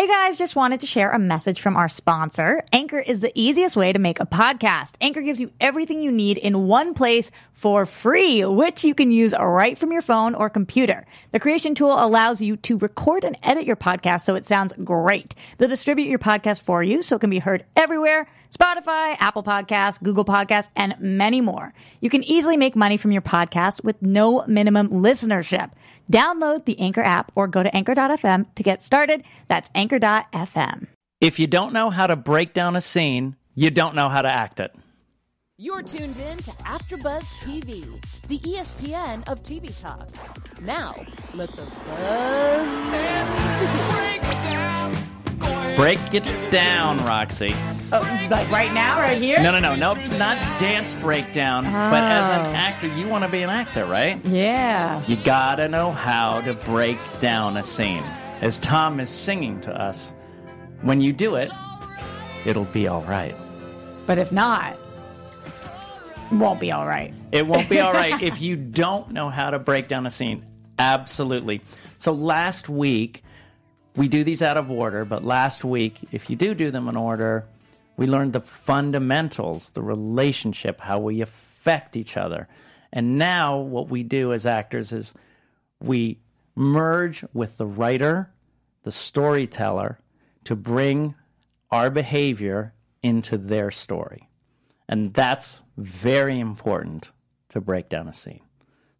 Hey guys, just wanted to share a message from our sponsor. Anchor is the easiest way to make a podcast. Anchor gives you everything you need in one place for free, which you can use right from your phone or computer. The creation tool allows you to record and edit your podcast so it sounds great. They'll distribute your podcast for you so it can be heard everywhere Spotify, Apple Podcasts, Google Podcasts, and many more. You can easily make money from your podcast with no minimum listenership. Download the Anchor app or go to anchor.fm to get started. That's anchor.fm. If you don't know how to break down a scene, you don't know how to act it. You're tuned in to AfterBuzz TV, the ESPN of TV talk. Now, let the buzz Break it down, Roxy. Oh, like right now, right here? No, no, no, no, not dance breakdown, but as an oh. actor, you want to be an actor, right? Yeah. You gotta know how to break down a scene. As Tom is singing to us, when you do it, it'll be all right. But if not, won't be all right. It won't be all right if you don't know how to break down a scene. Absolutely. So last week, we do these out of order, but last week, if you do do them in order, we learned the fundamentals, the relationship, how we affect each other. And now, what we do as actors is we merge with the writer, the storyteller, to bring our behavior into their story. And that's very important to break down a scene.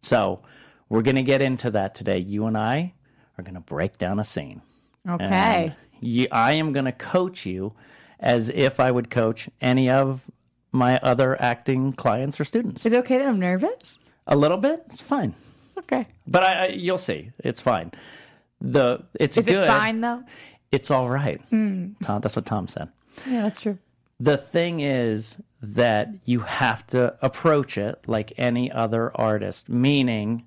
So, we're going to get into that today. You and I are going to break down a scene. Okay. You, I am going to coach you as if I would coach any of my other acting clients or students. Is it okay that I'm nervous? A little bit, it's fine. Okay. But I, I you'll see, it's fine. The it's Is good. it fine though? It's all right. Hmm. Tom, that's what Tom said. Yeah, that's true. The thing is that you have to approach it like any other artist, meaning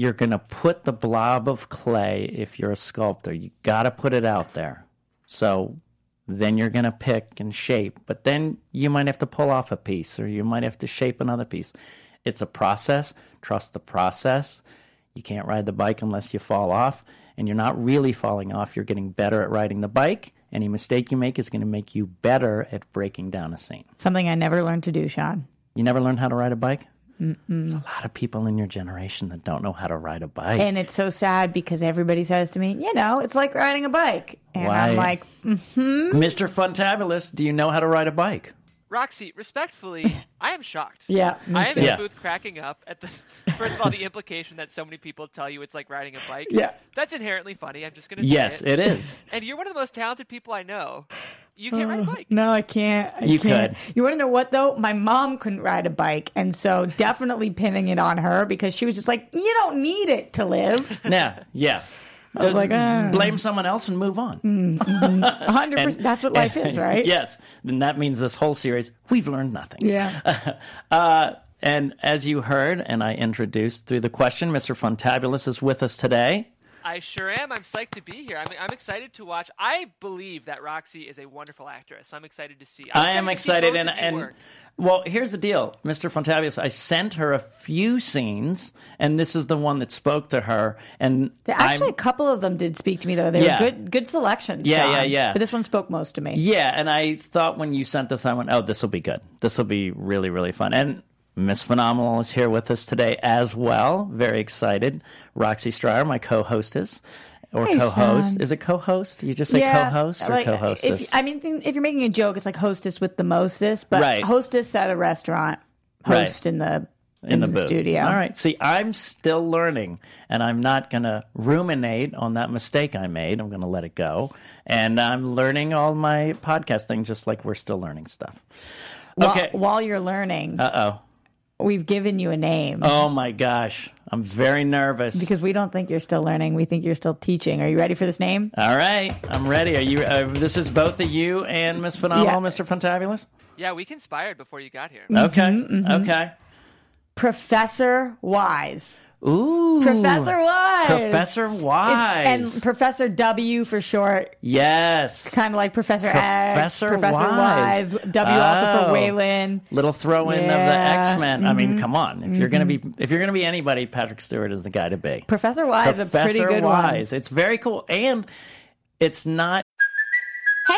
you're going to put the blob of clay if you're a sculptor. You got to put it out there. So then you're going to pick and shape, but then you might have to pull off a piece or you might have to shape another piece. It's a process. Trust the process. You can't ride the bike unless you fall off, and you're not really falling off. You're getting better at riding the bike. Any mistake you make is going to make you better at breaking down a scene. Something I never learned to do, Sean. You never learned how to ride a bike? There's a lot of people in your generation that don't know how to ride a bike. And it's so sad because everybody says to me, you know, it's like riding a bike. And I'm Why? like, mm-hmm. Mr. Funtabulous, do you know how to ride a bike? Roxy, respectfully, I am shocked. yeah, me I am too. in Yeah. the booth cracking up at the first of all the implication that so many people tell you it's like riding a bike. Yeah. That's inherently funny. I'm just gonna Yes, say it it. is. And you're one of the most talented people I know. You can't ride a bike. No, I can't. I You can't. could. You want to know what though? My mom couldn't ride a bike, and so definitely pinning it on her because she was just like, "You don't need it to live." Yeah, yeah. I was like, ah. blame someone else and move on. A hundred percent. That's what life is, right? yes. Then that means this whole series, we've learned nothing. Yeah. Uh, and as you heard, and I introduced through the question, Mr. Funtabulous is with us today. I sure am. I'm psyched to be here. I'm, I'm excited to watch. I believe that Roxy is a wonderful actress. So I'm excited to see. I'm I am excited, and and work. well, here's the deal, Mr. Funtabulous. I sent her a few scenes, and this is the one that spoke to her. And Actually, I'm- a couple of them did speak to me though. They Yeah. were good, good selections. Yeah, Sean. yeah, yeah. But this one spoke most to me. Yeah, and I thought when you sent this, I went, "Oh, this will be good. This will be really, really fun." And Miss Phenomenal is here with us today as well. Very excited. Roxy Stryer, my co-hostess or Hey, co-host. Sean. Is it co-host? You just say co-host or like, co-hostess? If, I mean, if you're making a joke, it's like hostess with the mostest, but Right. hostess at a restaurant, Right. host in the in the, booth. studio. All right. See, I'm still learning, and I'm not going to ruminate on that mistake I made. I'm going to let it go, and I'm learning all my podcast things, just like we're still learning stuff. While, Okay. while you're learning, Uh oh. We've given you a name Oh my gosh, I'm very nervous. because we don't think you're still learning. We think you're still teaching. Are you ready for this name? All right, I'm ready. Are you? Uh, this is both of you and Miss Phenomenal, Yeah. Mr. Fantabulous. Yeah, we conspired before you got here. Okay, Mm-hmm, okay. Professor Wise. Ooh, Professor Wise. Professor Wise. and Professor W for short, yes, kind of like Professor, X, Professor Professor Wise. Wise. W also Oh. for Waylon. little throw in of the Yeah. Mm-hmm. X Men. I mean, come on. If you're gonna be, if you're gonna be anybody, Patrick Stewart is the guy to be. Professor Wise, is a pretty Professor good Wise. It's very cool. And it's not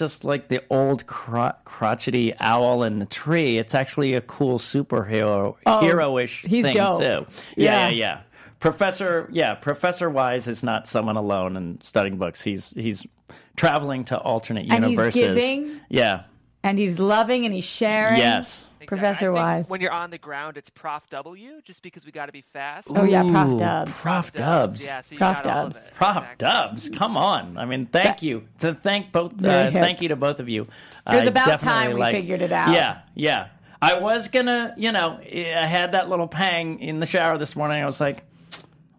Just like the old cro- crotchety owl in the tree. It's actually a cool superhero oh, hero-ish Oh, he's thing dope. too. Yeah, yeah, Yeah. yeah. Professor, yeah, Professor Wise is not someone alone and studying books. He's he's traveling to alternate And he's universes. giving? Yeah. and he's loving and he's sharing. Yes. Exactly. Professor Wise. When you're on the ground, it's Prof W, just because we got to be fast. Oh yeah, Prof Dubs. Prof Dubs. Yeah, so you Prof got all of Dubs. it. Prof Exactly. Dubs, come on! I mean, thank you. To thank both. Uh, thank you to both of you. It was I about time we like- figured it out. Yeah, yeah. I was gonna, you know, I had that little pang in the shower this morning. I was like,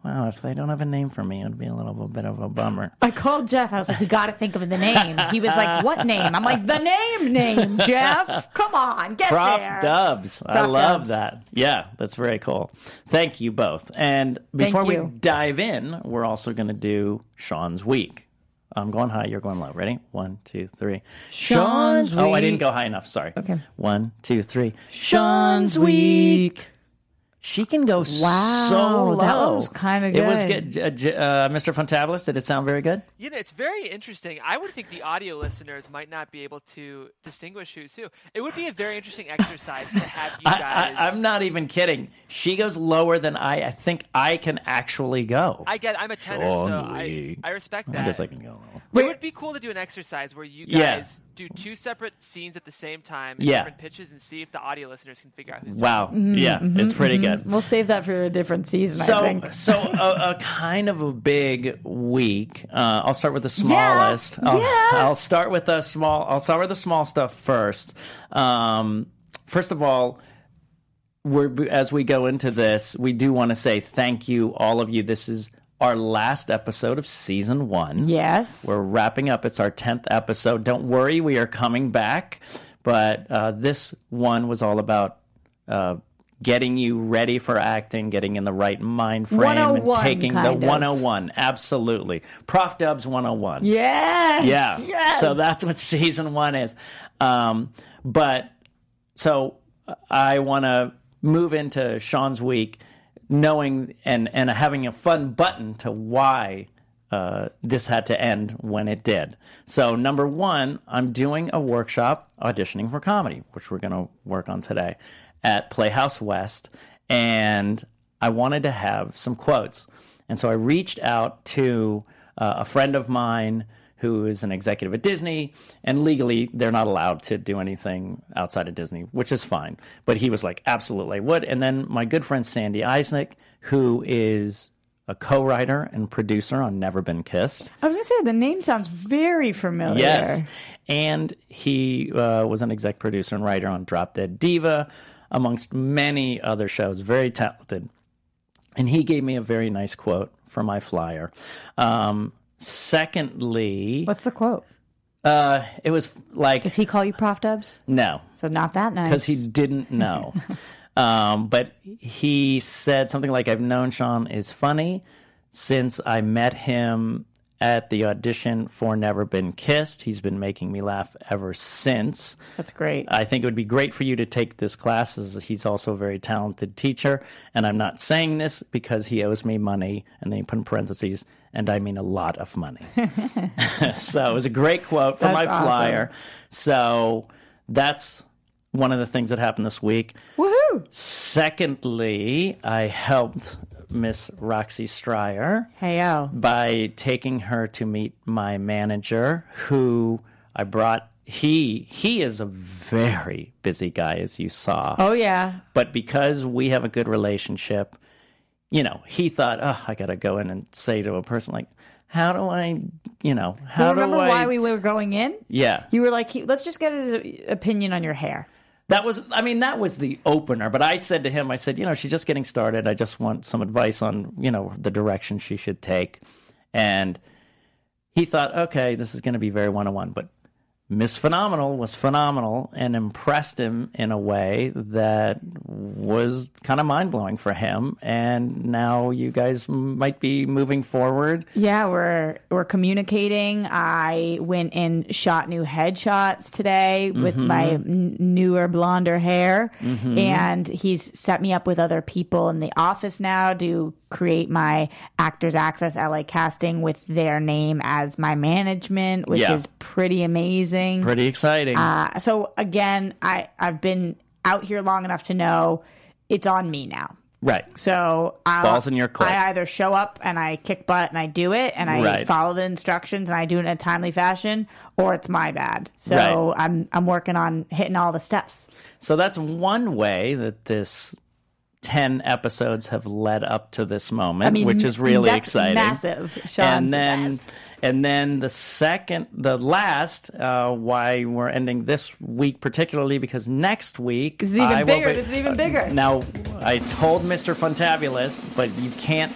wow, if they don't have a name for me, it'd be a little bit of a bummer. I called Jeff. I was like, "We got to think of the name." He was like, "What name?" I'm like, "The name, name, Jeff. Come on, get Prof there." Dubs. I love Dubs. that. Yeah, that's very cool. Thank you both. And before we dive in, we're also going to do Sean's week. I'm going high, you're going low. Ready? One, two, three. Sean's Oh, I didn't go high enough. Sorry. Okay. One, two, three. Sean's week. She can go Wow, so low. that one was kinda good. It was good. good. Uh, uh, Mr. Fantabulous, did it sound very good? You know, it's very interesting. I would think the audio listeners might not be able to distinguish who's who. It would be a very interesting exercise to have you guys. I, I, I'm not even kidding. She goes lower than I. I think I can actually go. I get. I'm a tenor, so Sean I, Week. I respect I that. guess I can go lower. It would be cool to do an exercise where you guys. Yeah. Guys do two separate scenes at the same time in Yeah. different pitches and see if the audio listeners can figure out who's Wow. Mm-hmm, yeah, it's pretty good. We'll save that for a different season. I So, think. so a, a kind of a big week. Uh, I'll start with the smallest. I'll, yeah. I'll start with the small. I'll start with the small stuff first. Um, first of all, we're as we go into this, we do want to say thank you, all of you. This is our last episode of season one. Yes. We're wrapping up. It's our 10th episode. Don't worry, we are coming back. But uh, this one was all about uh, getting you ready for acting, getting in the right mind frame, and 101 taking the of. 101. Absolutely. Prof Dubs 101. Yes. Yeah. Yes. So that's what season one is. Um, but so I want to move into Sean's week, knowing and and having a fun button to why uh, this had to end when it did. So number one, I'm doing a workshop auditioning for comedy, which we're going to work on today at Playhouse West, and I wanted to have some quotes, and so I reached out to uh, a friend of mine who is an executive at Disney, and legally they're not allowed to do anything outside of Disney, which is fine. But he was like, absolutely I would. And then my good friend Sandy Isaac, who is a co-writer and producer on Never Been Kissed. I was gonna say the name sounds very familiar. Yes. And he uh, was an exec producer and writer on Drop Dead Diva, amongst many other shows. Very talented. And he gave me a very nice quote for my flyer. Um, secondly, What's the quote? uh, it was like, Does he call you Prof Dubs? no, So not that nice. because he didn't know. um, but he said something like, I've known Sean is funny since I met him at the audition for Never Been Kissed. He's been making me laugh ever since. That's great. I think it would be great for you to take this class as he's also a very talented teacher. And I'm not saying this because he owes me money. And then he put in parentheses, and I mean a lot of money. so it was a great quote for That's my awesome. flyer. So that's one of the things that happened this week. Woohoo! Secondly, I helped Miss Roxy Stryer Hey by taking her to meet my manager who I brought he he is a very busy guy as you saw Oh yeah. but because we have a good relationship you know he thought oh I got to go in and say to a person like how do I you know how Remember do I remember why we were going in? yeah You were like, let's just get his opinion on your hair. That was, I mean, that was the opener. But I said to him, I said, you know, she's just getting started. I just want some advice on, you know, the direction she should take. And he thought, okay, this is going to be very one on one. But Miss Phenomenal was phenomenal and impressed him in a way that was kind of mind blowing for him. And now you guys might be moving forward. Yeah, we're we're communicating. I went and shot new headshots today with Mm-hmm. my n- newer blonder hair, and he's set me up with other people in the office now to create my Actors Access LA casting with their name as my management, which Yeah. is pretty amazing. Pretty exciting. Uh, so again, I I've been out here long enough to know it's on me now. right. So I'll, Balls in your court. I either show up and I kick butt and I do it and I Right. follow the instructions and I do it in a timely fashion, or it's my bad. So Right. I'm I'm working on hitting all the steps. So that's one way that this 10 episodes have led up to this moment, I mean, which is really exciting. massive, Sean. and then and then the second the last uh, why we're ending this week particularly because next week This is even I bigger. be- This is even bigger. now i told mr fantabulous but you can't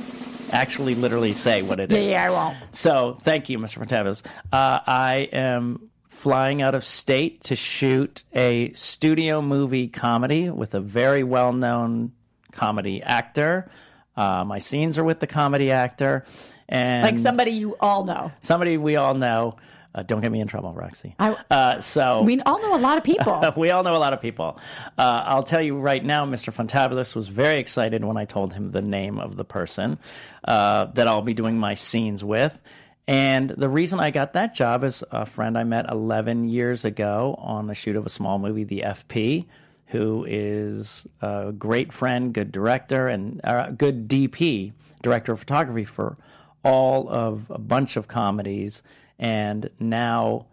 actually literally say what it is. Yeah, yeah, I won't. So thank you, Mr. Fantabulous. Uh, I am flying out of state to shoot a studio movie comedy with a very well known comedy actor. Uh, my scenes are with the comedy actor. And Like somebody you all know. somebody we all know. Uh, don't get me in trouble, Roxy. I- uh, so We all know a lot of people. we all know a lot of people. Uh, I'll tell you right now, Mr. Fantabulous was very excited when I told him the name of the person uh, that I'll be doing my scenes with. And the reason I got that job is a friend I met 11 years ago on the shoot of a small movie, The FP, who is a great friend, good director, and uh, good DP, director of photography for all of a bunch of comedies. And now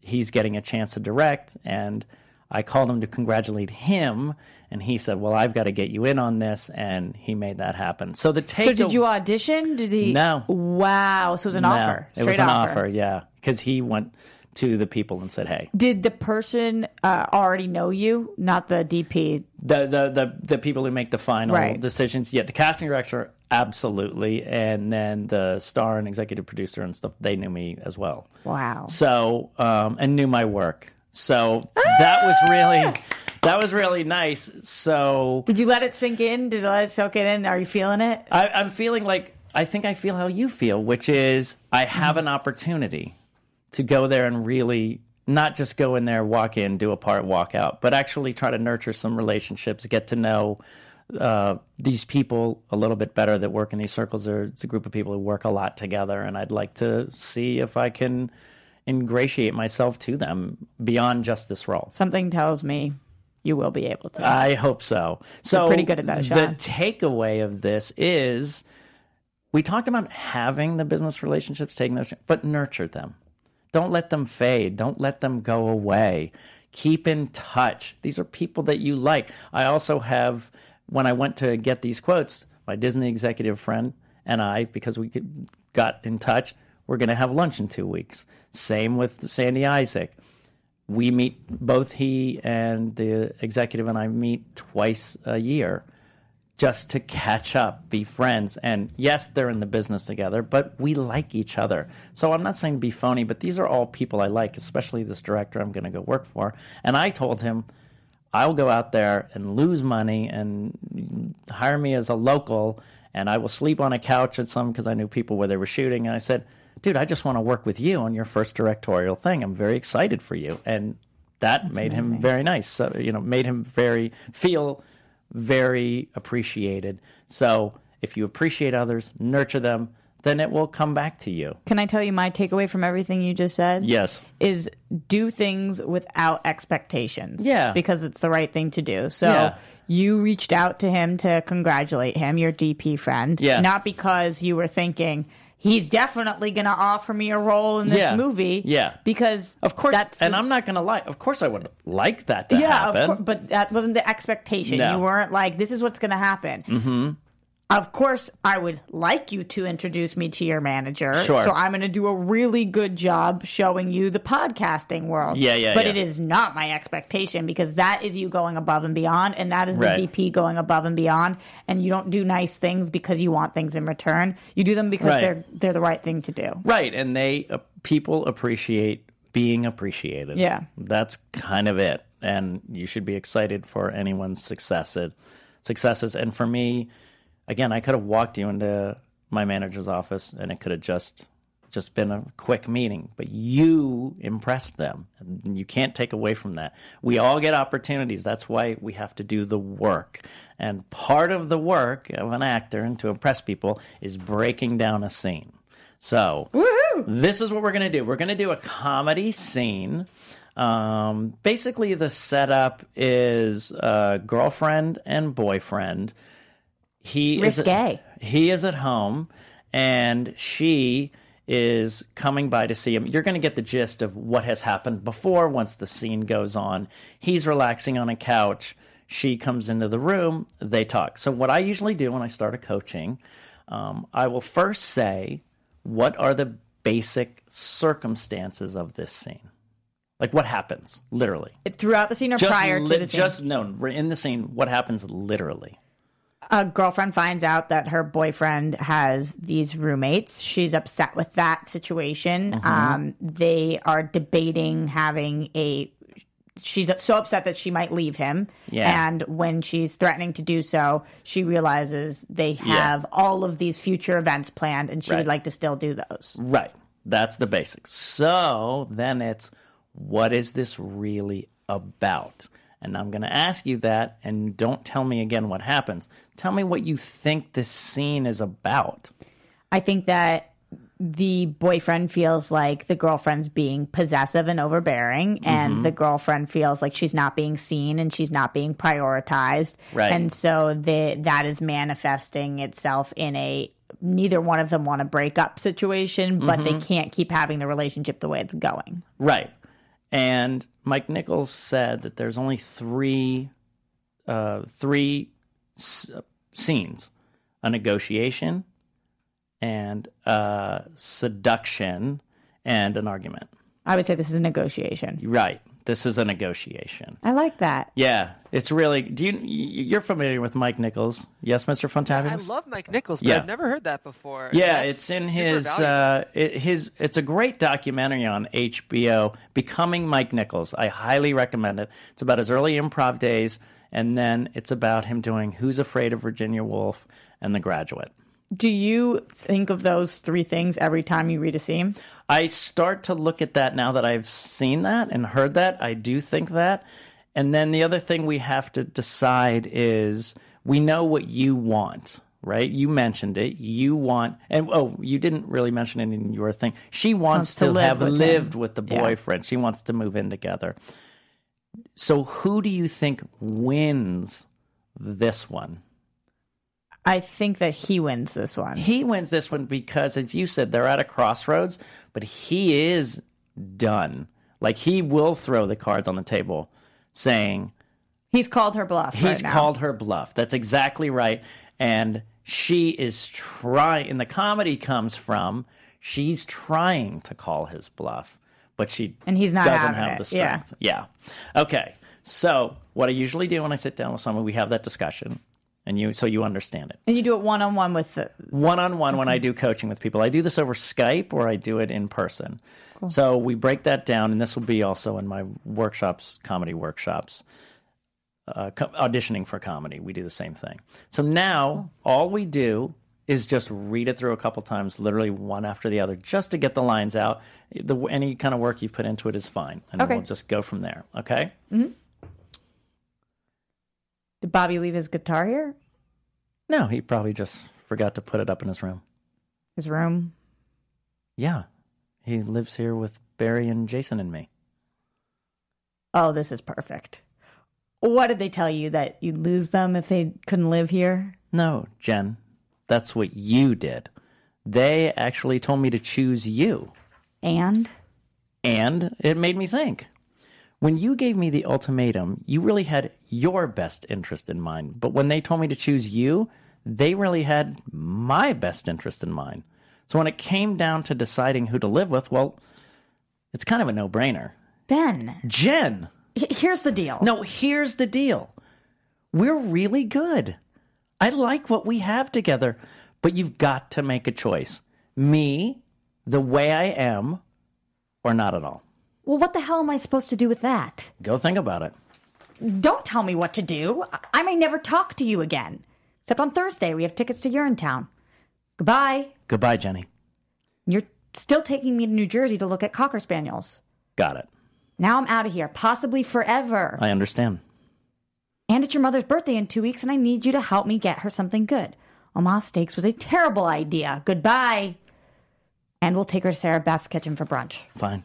he's getting a chance to direct and I called him to congratulate him and he said, "Well, I've got to get you in on this." And he made that happen. So the take So did you audition? Did he? No. Wow. So it was an No, offer. It was Straight an offer, yeah, cuz he went to the people and said, "Hey, Did the person uh, already know you? Not the DP. the the the, the people who make the final Right. decisions, yeah, the casting director absolutely, and then the star and executive producer and stuff, they knew me as well." Wow. So, um, and knew my work. So that was really, that was really nice. So Did you let it sink in? Did you let it soak it in? Are you feeling it? I, I'm feeling like I think I feel how you feel, which is I have an opportunity to go there and really not just go in there, walk in, do a part, walk out, but actually try to nurture some relationships, get to know uh, these people a little bit better that work in these circles. There- It's a group of people who work a lot together, and I'd like to see if I can ingratiate myself to them beyond just this role. Something tells me you will be able to. I hope so. So pretty good at that, The takeaway of this is we talked about having the business relationships, taking those, but nurture them. Don't let them fade. Don't let them go away. Keep in touch. These are people that you like. I also have, when I went to get these quotes, my Disney executive friend and I, because we got in touch, we're going to have lunch in two weeks. Same with Sandy Isaac we meet both he and the executive and I meet twice a year just to catch up, be friends. And yes, they're in the business together, but we like each other. So I'm not saying be phony, but these are all people I like, especially this director I'm going to go work for. And I told him, I'll go out there and lose money and hire me as a local, and I will sleep on a couch at some because I knew people where they were shooting. And I said, dude, I just want to work with you on your first directorial thing. I'm very excited for you. And that made him very nice. So, you know, made him very feel very appreciated. So if you appreciate others, nurture them, then it will come back to you. Can I tell you my takeaway from everything you just said? Yes. Is do things without expectations. Yeah. Because it's the right thing to do. So Yeah. you reached out to him to congratulate him, your DP friend. Yeah. Not because you were thinking, he's definitely going to offer me a role in this Yeah. movie. Yeah. Because Of course, that's and the- I'm not going to lie. Of course, I would like that to yeah, happen. of course, but that wasn't the expectation. No. You weren't like, this is what's going to happen. Mm-hmm. Of course, I would like you to introduce me to your manager. Sure. So I'm going to do a really good job showing you the podcasting world. Yeah, yeah, But yeah. it is not my expectation because that is you going above and beyond, and that is the Right. DP going above and beyond. And you don't do nice things because you want things in return. You do them because Right. they're they're the right thing to do. Right, and they uh, people appreciate being appreciated. Yeah. that's kind of it, and you should be excited for anyone's successes. Successes, and for me, again, I could have walked you into my manager's office, and it could have just just been a quick meeting, but you impressed them. And you can't take away from that. We all get opportunities. That's why we have to do the work. And part of the work of an actor and to impress people is breaking down a scene. So, this is what we're going to do. We're going to do a comedy scene. Um, basically, the setup is uh, girlfriend and boyfriend. He is Risque. he is at home, and she is coming by to see him. You're going to get the gist of what has happened before once the scene goes on. He's relaxing on a couch. She comes into the room. They talk. So, what I usually do when I start a coaching, um, I will first say, What are the basic circumstances of this scene? Like, what happens, literally? Throughout the scene or Just prior li- to the scene. Just no, in the scene. What happens literally? A girlfriend finds out that her boyfriend has these roommates. She's upset with that situation. Mm-hmm. Um, they are debating having a. She's so upset that she might leave him. Yeah. And when she's threatening to do so, she realizes they have all of these future events planned and she Right. would like to still do those. Right. That's the basics. So then it's what is this really about? And I'm going to ask you that, and don't tell me again what happens. Tell me what you think this scene is about. I think that the boyfriend feels like the girlfriend's being possessive and overbearing, and Mm-hmm. the girlfriend feels like she's not being seen and she's not being prioritized. Right. And so the, that is manifesting itself in a neither one of them want to break up situation, but Mm-hmm. they can't keep having the relationship the way it's going. Right. And Mike Nichols said that there's only three, uh, three s- scenes: a negotiation, and uh, seduction, and an argument. I would say this is a negotiation. Right. This is a negotiation. I like that. Yeah, it's really. Do you? You're familiar with Mike Nichols? Yes, Mr. Fontavius? I love Mike Nichols, but Yeah. I've never heard that before. Yeah, That's it's in his uh, it, his. It's a great documentary on HBO, "Becoming Mike Nichols." I highly recommend it. It's about his early improv days, and then it's about him doing "Who's Afraid of Virginia Woolf" and "The Graduate." Do you think of those three things every time you read a scene? I start to look at that now that I've seen that and heard that. I do think that. And then the other thing we have to decide is we know what you want, right? You mentioned it. You want, and oh, you didn't really mention it in your thing. She wants, to to, live have with him. lived with the Yeah. boyfriend. She wants to move in together. So who do you think wins this one? I think that he wins this one. He wins this one because, as you said, they're at a crossroads, but he is done. Like he will throw the cards on the table, saying He's called her bluff. he's right called her bluff. That's exactly right. And she is trying, and the comedy comes from she's trying to call his bluff, but she And he's not doesn't have it. the Yeah. strength. Yeah. Okay. So what I usually do when I sit down with someone, we have that discussion, and you so you understand it And you do it one on one with the. one on one when I do coaching with people. I do this over Skype or I do it in person. So we break that down, and this will be also in my workshops, comedy workshops, uh, co- auditioning for comedy. We do the same thing. So now all we do is just read it through a couple times, literally one after the other, just to get the lines out. The, any kind of work you've put into it is fine, and Okay. we'll just go from there. Okay. Did Bobby leave his guitar here? No, he probably just forgot to put it up in his room. His room? Yeah, he lives here with Barry and Jason and me. Oh, this is perfect. What did they tell you that you'd lose them if they couldn't live here? No, Jen, that's what you did. They actually told me to choose you. And And it made me think. When you gave me the ultimatum, you really had your best interest in mind. But when they told me to choose you, they really had my best interest in mind. So when it came down to deciding who to live with, well, it's kind of a no brainer. Ben, Jen, here's the deal. no, here's the deal. We're really good. I like what we have together, but you've got to make a choice. Me, the way I am, or not at all. Well, what the hell am I supposed to do with that? Go think about it. Don't tell me what to do. I- may never talk to you again. Except on Thursday, we have tickets to Urinetown. Goodbye. Goodbye, Jenny. You're still taking me to New Jersey to look at Cocker Spaniels. Got it. Now I'm out of here, possibly forever. I understand. And it's your mother's birthday in two weeks, and I need you to help me get her something good. Omaha Steaks was a terrible idea. Goodbye. And we'll take her to Sarabeth's kitchen for brunch. Fine.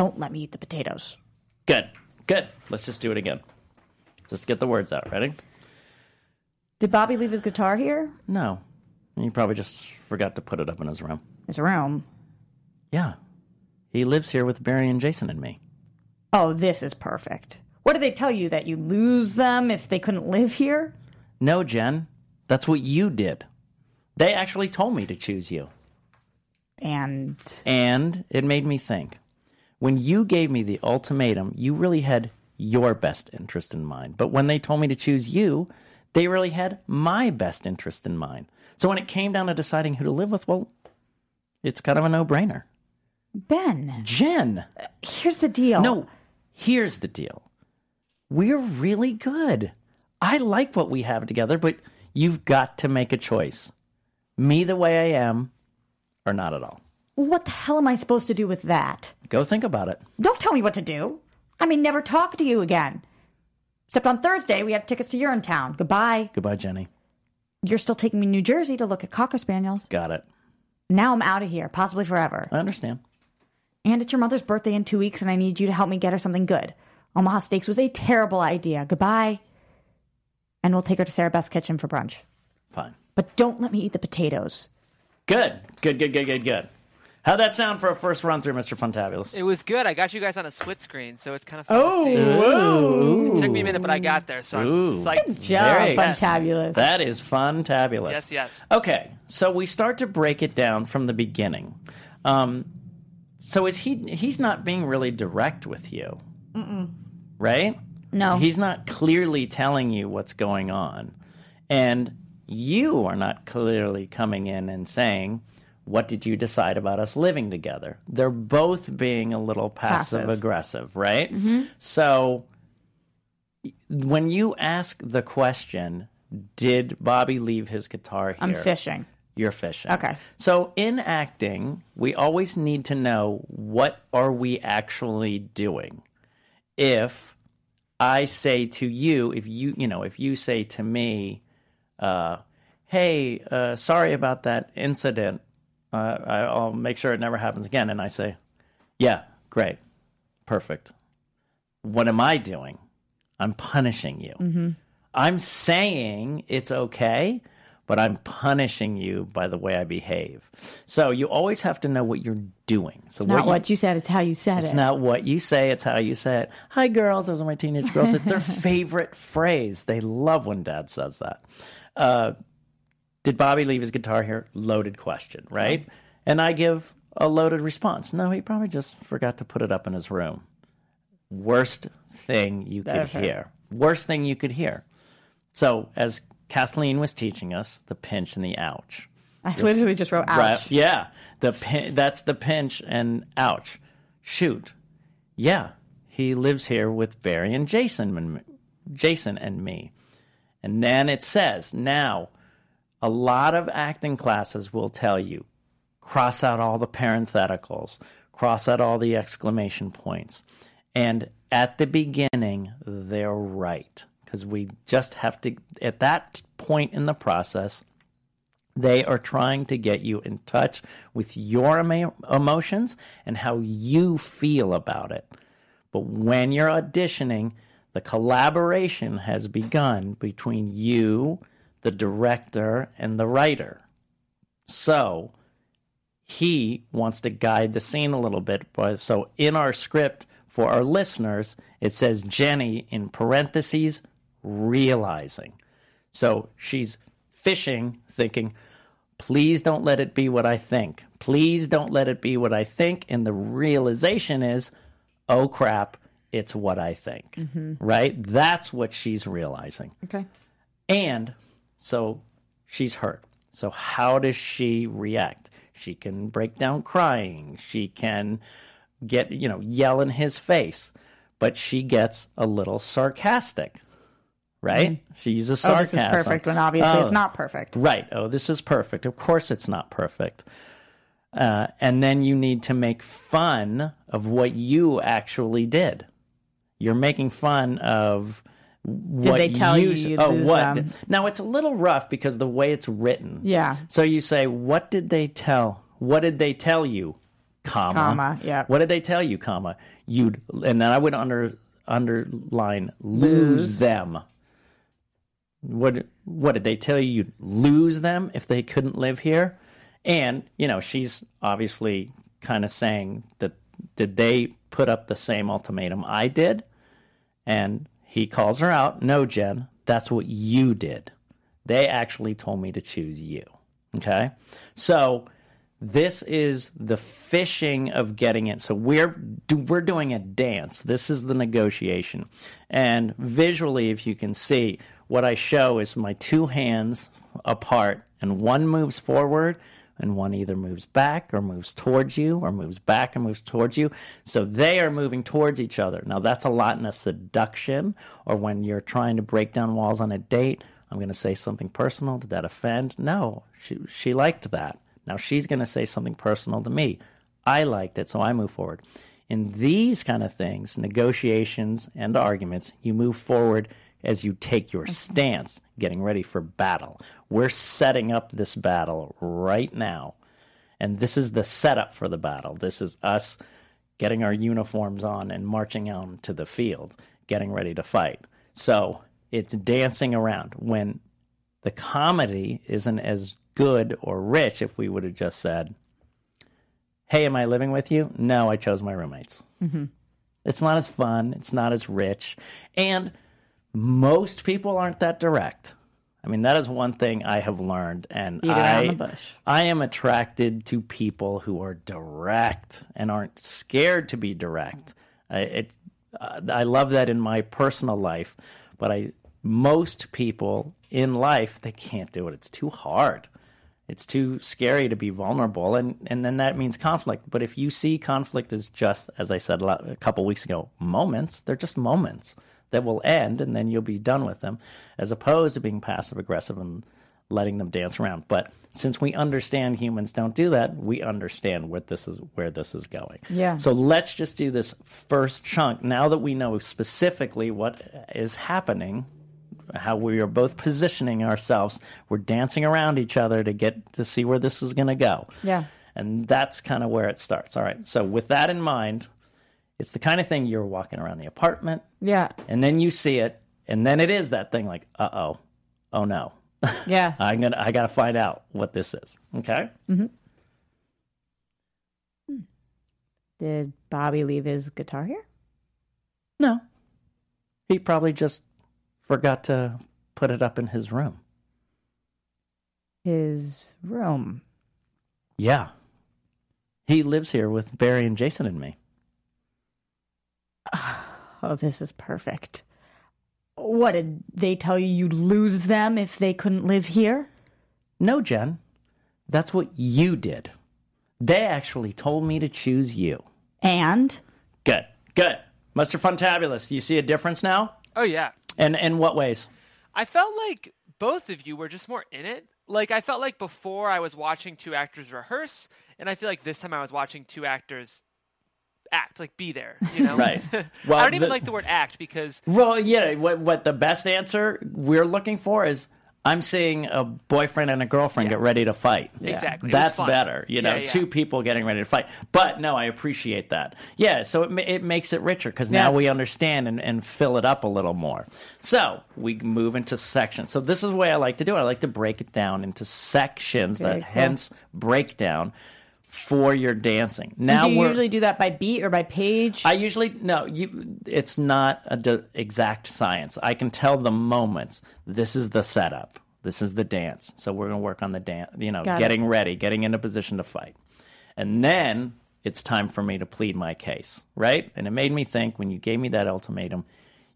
Don't let me eat the potatoes. Good. Good. Let's just do it again. Just get the words out. Ready? Did Bobby leave his guitar here? No. He probably just forgot to put it up in his room. His room. Yeah. He lives here with Barry and Jason and me. Oh, this is perfect. What did they tell you? That you lose them if they couldn't live here? No, Jen. That's what you did. They actually told me to choose you. And And it made me think. When you gave me the ultimatum, you really had your best interest in mind. But when they told me to choose you, they really had my best interest in mind. So when it came down to deciding who to live with, well, it's kind of a no brainer. Ben, Jen! here's the deal. No, here's the deal. We're really good. I like what we have together, but you've got to make a choice. Me the way I am, or not at all. What the hell am I supposed to do with that? Go think about it. Don't tell me what to do. I mean, never talk to you again. Except on Thursday, we have tickets to Urinetown. Goodbye. Goodbye, Jenny. You're still taking me to New Jersey to look at Cocker Spaniels. Got it. Now I'm out of here, possibly forever. I understand. And it's your mother's birthday in two weeks, and I need you to help me get her something good. Omaha Steaks was a terrible idea. Goodbye. And we'll take her to Sarabeth's kitchen for brunch. Fine. But don't let me eat the potatoes. Good. Good, good, good, good, good. How'd that sound for a first run through, Mr. Funtabulous? It was good. I got you guys on a split screen, so it's kind of fun to see. It took me a minute, but I got there, so I'm Ooh. psyched. Good job, Very- Funtabulous. That is fun-tabulous. Yes, yes. Okay, so we start to break it down from the beginning. Um, so is he? He's not being really direct with you, right? No. he's not clearly telling you what's going on, and you are not clearly coming in and saying, "What did you decide about us living together?" They're both being a little passive aggressive, right? So when you ask the question, did Bobby leave his guitar here? I'm fishing. You're fishing. Okay. So in acting, we always need to know what are we actually doing. If I say to you, if you, you know, if you say to me, uh, "Hey, uh, sorry about that incident. Uh, I, I'll make sure it never happens again," and I say, "Yeah, great, perfect." What am I doing? I'm punishing you. I'm saying it's okay, but I'm punishing you by the way I behave. So you always have to know what you're doing. So It's not you- what you said, it's how you said it's it. It's not what you say, it's how you say it. Hi, girls. Those are my teenage girls. It's their favorite phrase. They love when dad says that. Uh, did Bobby leave his guitar here? Loaded question, right? And I give a loaded response. No, he probably just forgot to put it up in his room. Worst thing you could Okay. hear. Worst thing you could hear. So, as Kathleen was teaching us, the pinch and the ouch. I literally just wrote ouch. Right. Yeah. The pin, that's the pinch and ouch. Shoot. Yeah. He lives here with Barry and Jason and Jason and me. And then it says, now a lot of acting classes will tell you cross out all the parentheticals, cross out all the exclamation points. And at the beginning, they're right. Because we just have to, at that point in the process, they are trying to get you in touch with your emo- emotions and how you feel about it. But when you're auditioning, the collaboration has begun between you, the director, and the writer. So he wants to guide the scene a little bit. But so in our script for our listeners, it says Jenny in parentheses realizing. So she's fishing, thinking, please don't let it be what I think. Please don't let it be what I think. And the realization is, oh crap, it's what I think. Mm-hmm. Right? That's what she's realizing. Okay. And so she's hurt. So how does she react? She can break down crying. She can get, you know, yell in his face, but she gets a little sarcastic. Right? She uses sarcasm. Oh, this is perfect when obviously Oh, it's not perfect. Right. Oh, this is perfect. Of course, it's not perfect. Uh, and then you need to make fun of what you actually did. You're making fun of what did they tell you you'd oh, lose what? them? Now it's a little rough because the way it's written. Yeah. So you say, "What did they tell? What did they tell you?" Comma. Comma, yeah. What did they tell you? Comma. You'd and then I would under underline lose, Lose. them. What what did they tell you? You'd lose them if they couldn't live here, and you know she's obviously kind of saying that did they put up the same ultimatum I did? And he calls her out. No, Jen, that's what you did. They actually told me to choose you. Okay. So this is the fishing of getting it. So we're we're doing a dance. This is the negotiation. And visually, if you can see, what I show is my two hands apart, and one moves forward, and one either moves back or moves towards you, or moves back and moves towards you. So they are moving towards each other. Now that's a lot in a seduction, or when you're trying to break down walls on a date. I'm going to say something personal. Did that offend? No, she she liked that. Now she's going to say something personal to me. I liked it, so I move forward. In these kind of things, negotiations and arguments, you move forward as you take your mm-hmm. stance, getting ready for battle. We're setting up this battle right now. And this is the setup for the battle. This is us getting our uniforms on and marching out to the field, getting ready to fight. So it's dancing around. When the comedy isn't as good or rich, if we would have just said, Hey, am I living with you? No, I chose my roommates. Mm-hmm. It's not as fun. It's not as rich. And most people aren't that direct. I mean, that is one thing I have learned. And I, around the bush. I am attracted to people who are direct and aren't scared to be direct. I, it, uh, I love that in my personal life, but I most people in life they can't do it. It's too hard. It's too scary to be vulnerable, and and then that means conflict. But if you see conflict as just, as I said a, lot, a couple weeks ago, moments, they're just moments that will end, and then you'll be done with them, as opposed to being passive aggressive and letting them dance around. But since we understand humans don't do that, we understand what this is where this is going. Yeah. So let's just do this first chunk. Now that we know specifically what is happening, how we are both positioning ourselves, we're dancing around each other to get to see where this is going to go. Yeah. And that's kind of where it starts. All right. So with that in mind, it's the kind of thing you're walking around the apartment Yeah. and then you see it and then it is that thing like, "Uh-oh. Oh no. Yeah. I'm going to I got to find out what this is." Okay? Mm-hmm. Hmm. Did Bobby leave his guitar here? No. He probably just forgot to put it up in his room. His room. Yeah. He lives here with Barry and Jason and me. Oh, this is perfect. What did they tell you you'd lose them if they couldn't live here? No, Jen. That's what you did. They actually told me to choose you. And Good. Good. Mr. Funtabulous, do you see a difference now? Oh yeah. And in what ways? I felt like both of you were just more in it. Like I felt like before I was watching two actors rehearse, and I feel like this time I was watching two actors act, like be there. You know, Right. I don't even the- like the word act because Well, yeah, what, what the best answer we're looking for is I'm seeing a boyfriend and a girlfriend get ready to fight. Exactly. That's better, you know, Yeah, yeah. two people getting ready to fight. But no, I appreciate that. Yeah, so it, it makes it richer because now we understand and, and fill it up a little more. So we move into sections. So this is the way I like to do it. I like to break it down into sections Very that cool. hence breakdown for your dancing. Now do you usually do that by beat or by page? I usually no. You, it's not a d- exact science. I can tell the moments. This is the setup. This is the dance. So we're going to work on the dance, you know, Got it. getting ready, getting into position to fight. And then it's time for me to plead my case, right? And it made me think when you gave me that ultimatum,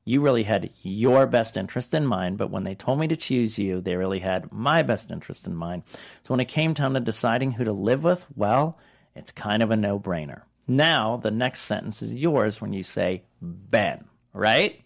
you really had your best interest in mind, but when they told me to choose you, they really had my best interest in mind. So when it came time to deciding who to live with, well, it's kind of a no brainer. Now, the next sentence is yours when you say Ben, right?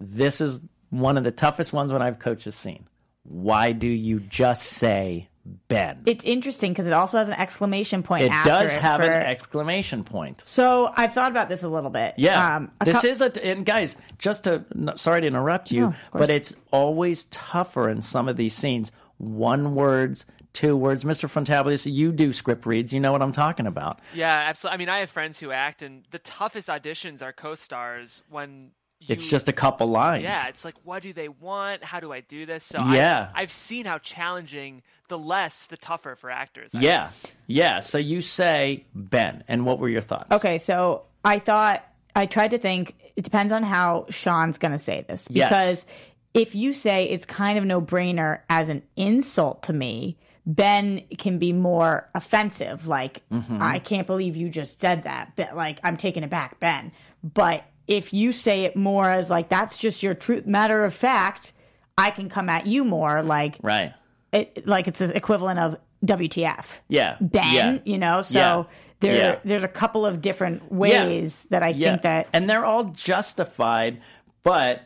This is one of the toughest ones when I've coached a scene. Why do you just say Ben? It's interesting because it also has an exclamation point. It after does it have for- an exclamation point. So I've thought about this a little bit. Yeah, Um, this cou- is a and guys. Just to sorry to interrupt you, No, but it's always tougher in some of these scenes. One words, two words. Mr. Fantabulous, you do script reads. You know what I'm talking about. Yeah, absolutely. I mean, I have friends who act, and the toughest auditions are co-stars when you, It's just a couple lines. yeah. It's like, what do they want? How do I do this? So Yeah. I've, I've seen how challenging. The less, the tougher for actors. I yeah, yeah. So you say Ben, and what were your thoughts? Okay, so I thought I tried to think. It depends on how Sean's going to say this Yes. because if you say it's kind of no brainer as an insult to me, Ben can be more offensive. Like Mm-hmm. I can't believe you just said that. But like I'm taken aback, Ben. But if you say it more as like that's just your truth, matter of fact, I can come at you more like Right. it, like it's the equivalent of WTF. Yeah. Ben, Yeah. you know, so Yeah. there Yeah. there's a couple of different ways that I think that and they're all justified, but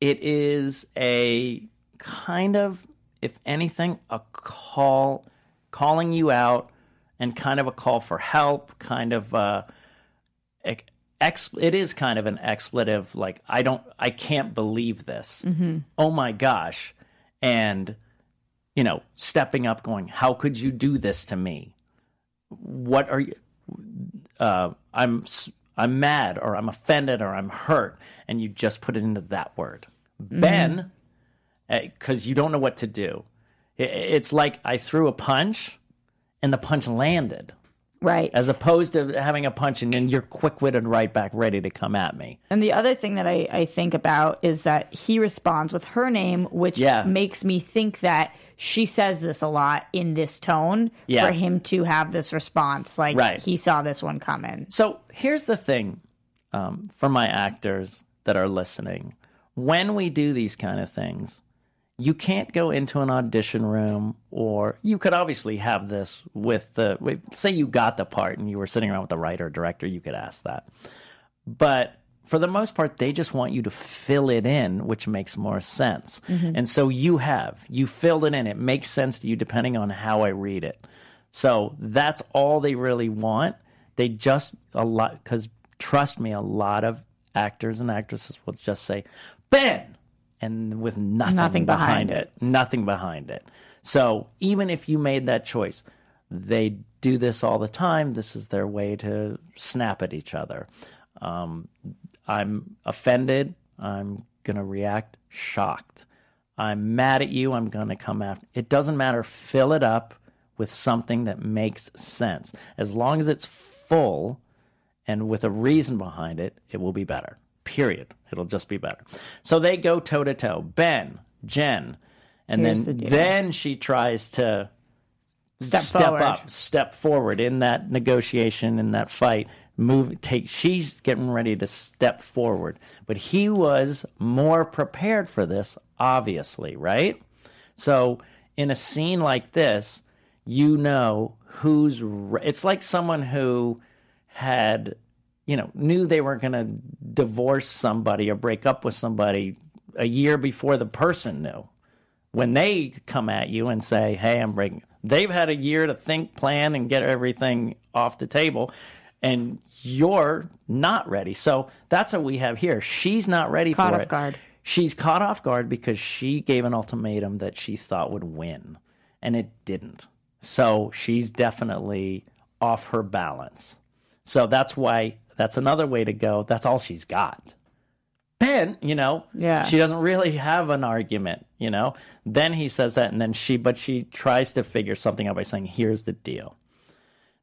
it is a kind of, if anything, a call, calling you out, and kind of a call for help, kind of uh, ex- it is kind of an expletive, like I don't, I can't believe this. Mm-hmm. Oh my gosh, and you know, stepping up, going, how could you do this to me? What are you? uh, I'm I'm mad or I'm offended or I'm hurt, and you just put it into that word. Mm-hmm. Ben, because eh, you don't know what to do. It's like I threw a punch, and the punch landed, right. as opposed to having a punch and then you're quick witted right back, ready to come at me. And the other thing that I, I think about is that he responds with her name, which Yeah. makes me think that she says this a lot in this tone Yeah. for him to have this response. Like Right. he saw this one coming. So here's the thing um, for my actors that are listening. When we do these kind of things, you can't go into an audition room, or you could obviously have this with the, with- say you got the part and you were sitting around with the writer or director, you could ask that. But for the most part, they just want you to fill it in, which makes more sense. Mm-hmm. And so you have, you filled it in. It makes sense to you depending on how I read it. So that's all they really want. They just, a lot, because trust me, a lot of actors and actresses will just say, Ben! And with nothing, Nothing behind behind it. Nothing behind it. So even if you made that choice, they do this all the time. This is their way to snap at each other. Um, I'm offended. I'm going to react shocked. I'm mad at you. I'm going to come after. It doesn't matter. Fill it up with something that makes sense. As long as it's full and with a reason behind it, it will be better. Period. It'll just be better. So they go toe to toe. Ben, Jen, and Here's then the then she tries to Step step forward. up, step forward in that negotiation, in that fight. Move, take. She's getting ready to step forward, but he was more prepared for this, obviously, right? So, in a scene like this, you know who's. It's like someone who had, you know, knew they were going to divorce somebody or break up with somebody a year before the person knew when they come at you and say, "Hey, I'm breaking," they've had a year to think, plan, and get everything off the table, and you're not ready. So that's what we have here. She's not ready Caught for off it. guard. She's caught off guard because she gave an ultimatum that she thought would win, and it didn't. So she's definitely off her balance. So that's why that's another way to go. That's all she's got. Ben, you know, Yeah. she doesn't really have an argument, you know. Then he says that, and then she, but she tries to figure something out by saying, "Here's the deal."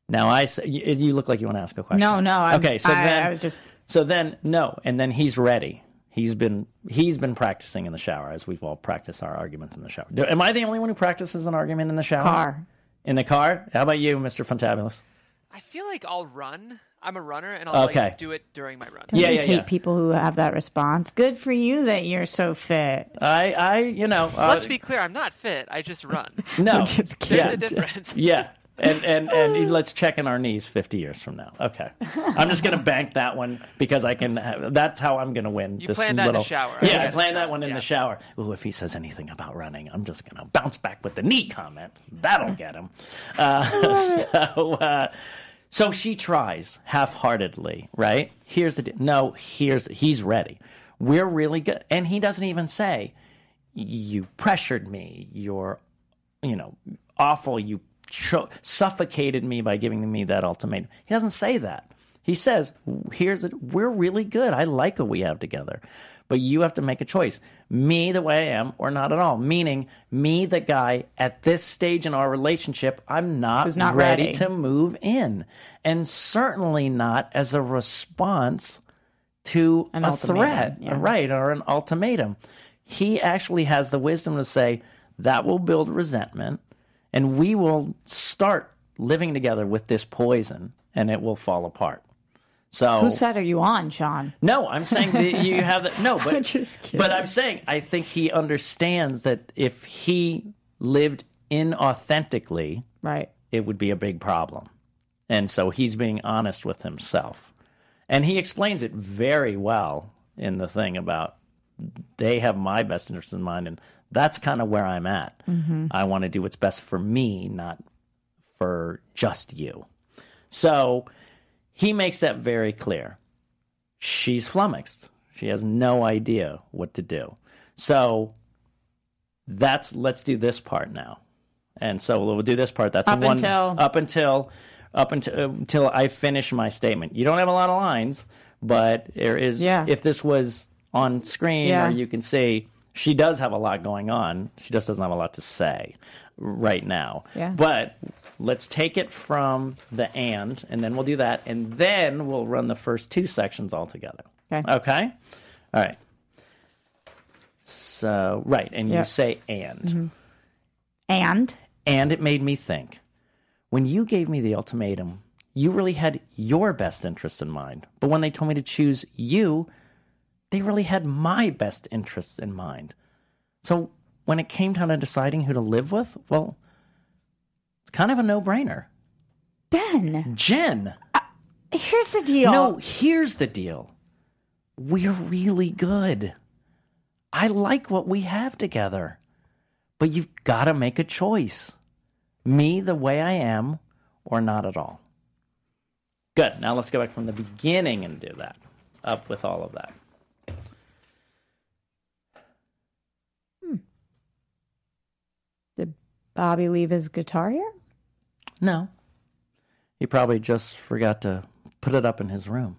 Now I, say, you, you look like you want to ask a question. No, no, I'm- okay, so I- then I was just- so then no, and then he's ready. He's been he's been practicing in the shower as we've all practiced our arguments in the shower. Do, am I the only one who practices an argument in the shower? Car. In the car? How about you, Mr. Fantabulous? I feel like I'll run. I'm a runner, and I'll Okay. like, do it during my run. Yeah, you yeah, hate yeah. people who have that response. Good for you that you're so fit. I I you know uh, Let's be clear. I'm not fit. I just run. no just There's yeah a difference. yeah. And, and and let's check in our knees 50 years from now. Okay, I'm just gonna bank that one because I can. Have, that's how I'm gonna win. You this planned that in the little, shower. Yeah, I guess. planned that one in Yeah. the shower. Ooh, if he says anything about running, I'm just gonna bounce back with the knee comment. That'll get him. Uh, so uh, so she tries half-heartedly, right? Here's the no. Here's he's ready. We're really good, and he doesn't even say you pressured me. You're you know, awful. You cho- suffocated me by giving me that ultimatum. He doesn't say that. He says, "Here's it. We're really good. I like what we have together, but you have to make a choice: me the way I am, or not at all. Meaning, me the guy at this stage in our relationship, I'm not, not ready, ready. to move in, and certainly not as a response to An a ultimatum, threat, yeah. right, or an ultimatum. He actually has the wisdom to say that will build resentment, and we will start living together with this poison, and it will fall apart. So Whose side are you on, Sean? no, I'm saying that you have that. No, but just kidding. but I'm saying I think he understands that if he lived inauthentically, Right. it would be a big problem. And so he's being honest with himself. And he explains it very well in the thing about they have my best interest in mind. And that's kind of where I'm at. Mm-hmm. I want to do what's best for me, not for just you. So he makes that very clear. She's flummoxed. She has no idea what to do. So that's let's do this part now. And so we'll do this part. That's Up one until- up until up until uh, until I finish my statement. You don't have a lot of lines, but there is. Yeah. If this was on screen, Yeah. or you can see, she does have a lot going on. She just doesn't have a lot to say right now. Yeah. But let's take it from the and, and then we'll do that, and then we'll run the first two sections all together. Okay. Okay. All right. So right, and you say and. Mm-hmm. And And it made me think when you gave me the ultimatum, you really had your best interest in mind. But when they told me to choose you, they really had my best interests in mind. So when it came down to deciding who to live with, well, kind of a no brainer. Ben, Jen, uh, here's the deal. no, here's the deal. We're really good. I like what we have together. But you've got to make a choice. Me the way I am or not at all. Good. Now let's go back from the beginning and do that. Up with all of that. Hmm. Did Bobby leave his guitar here? No. He probably just forgot to put it up in his room.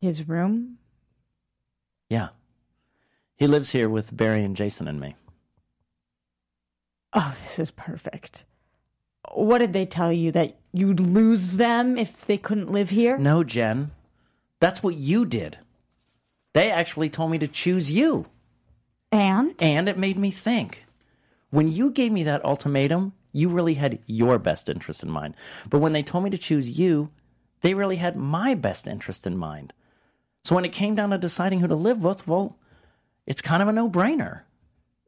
His room? Yeah. He lives here with Barry and Jason and me. Oh, this is perfect. What did they tell you that you'd lose them if they couldn't live here? No, Jen. That's what you did. They actually told me to choose you. And And it made me think. When you gave me that ultimatum, you really had your best interest in mind. But when they told me to choose you, they really had my best interest in mind. So when it came down to deciding who to live with, well, it's kind of a no brainer.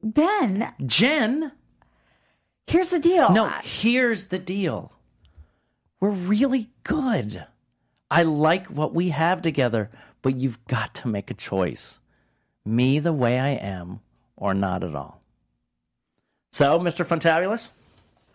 Ben, Jen, here's the deal. no, here's the deal. We're really good. I like what we have together, but you've got to make a choice. Me the way I am, or not at all. So, Mr. Fantabulous?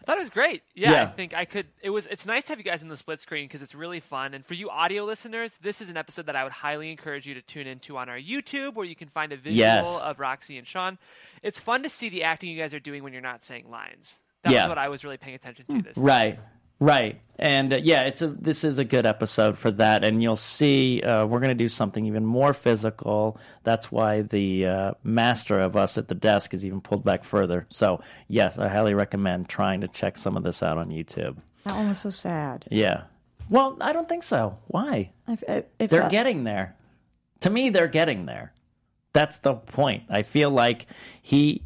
I thought it was great. Yeah, Yeah. I think I could. It was. It's nice to have you guys in the split screen because it's really fun. And for you audio listeners, this is an episode that I would highly encourage you to tune into on our YouTube, where you can find a visual Yes. of Roxy and Sean. It's fun to see the acting you guys are doing when you're not saying lines. That Yeah. was what I was really paying attention to this. Right, right. And uh, yeah, it's a this is a good episode for that. And you'll see uh, we're going to do something even more physical. That's why the uh, master of us at the desk is even pulled back further. So yes, I highly recommend trying to check some of this out on YouTube. that one was so sad. Yeah. Well, I don't think so. Why? I, I, I They're felt- getting there. To me, they're getting there. That's the point. I feel like he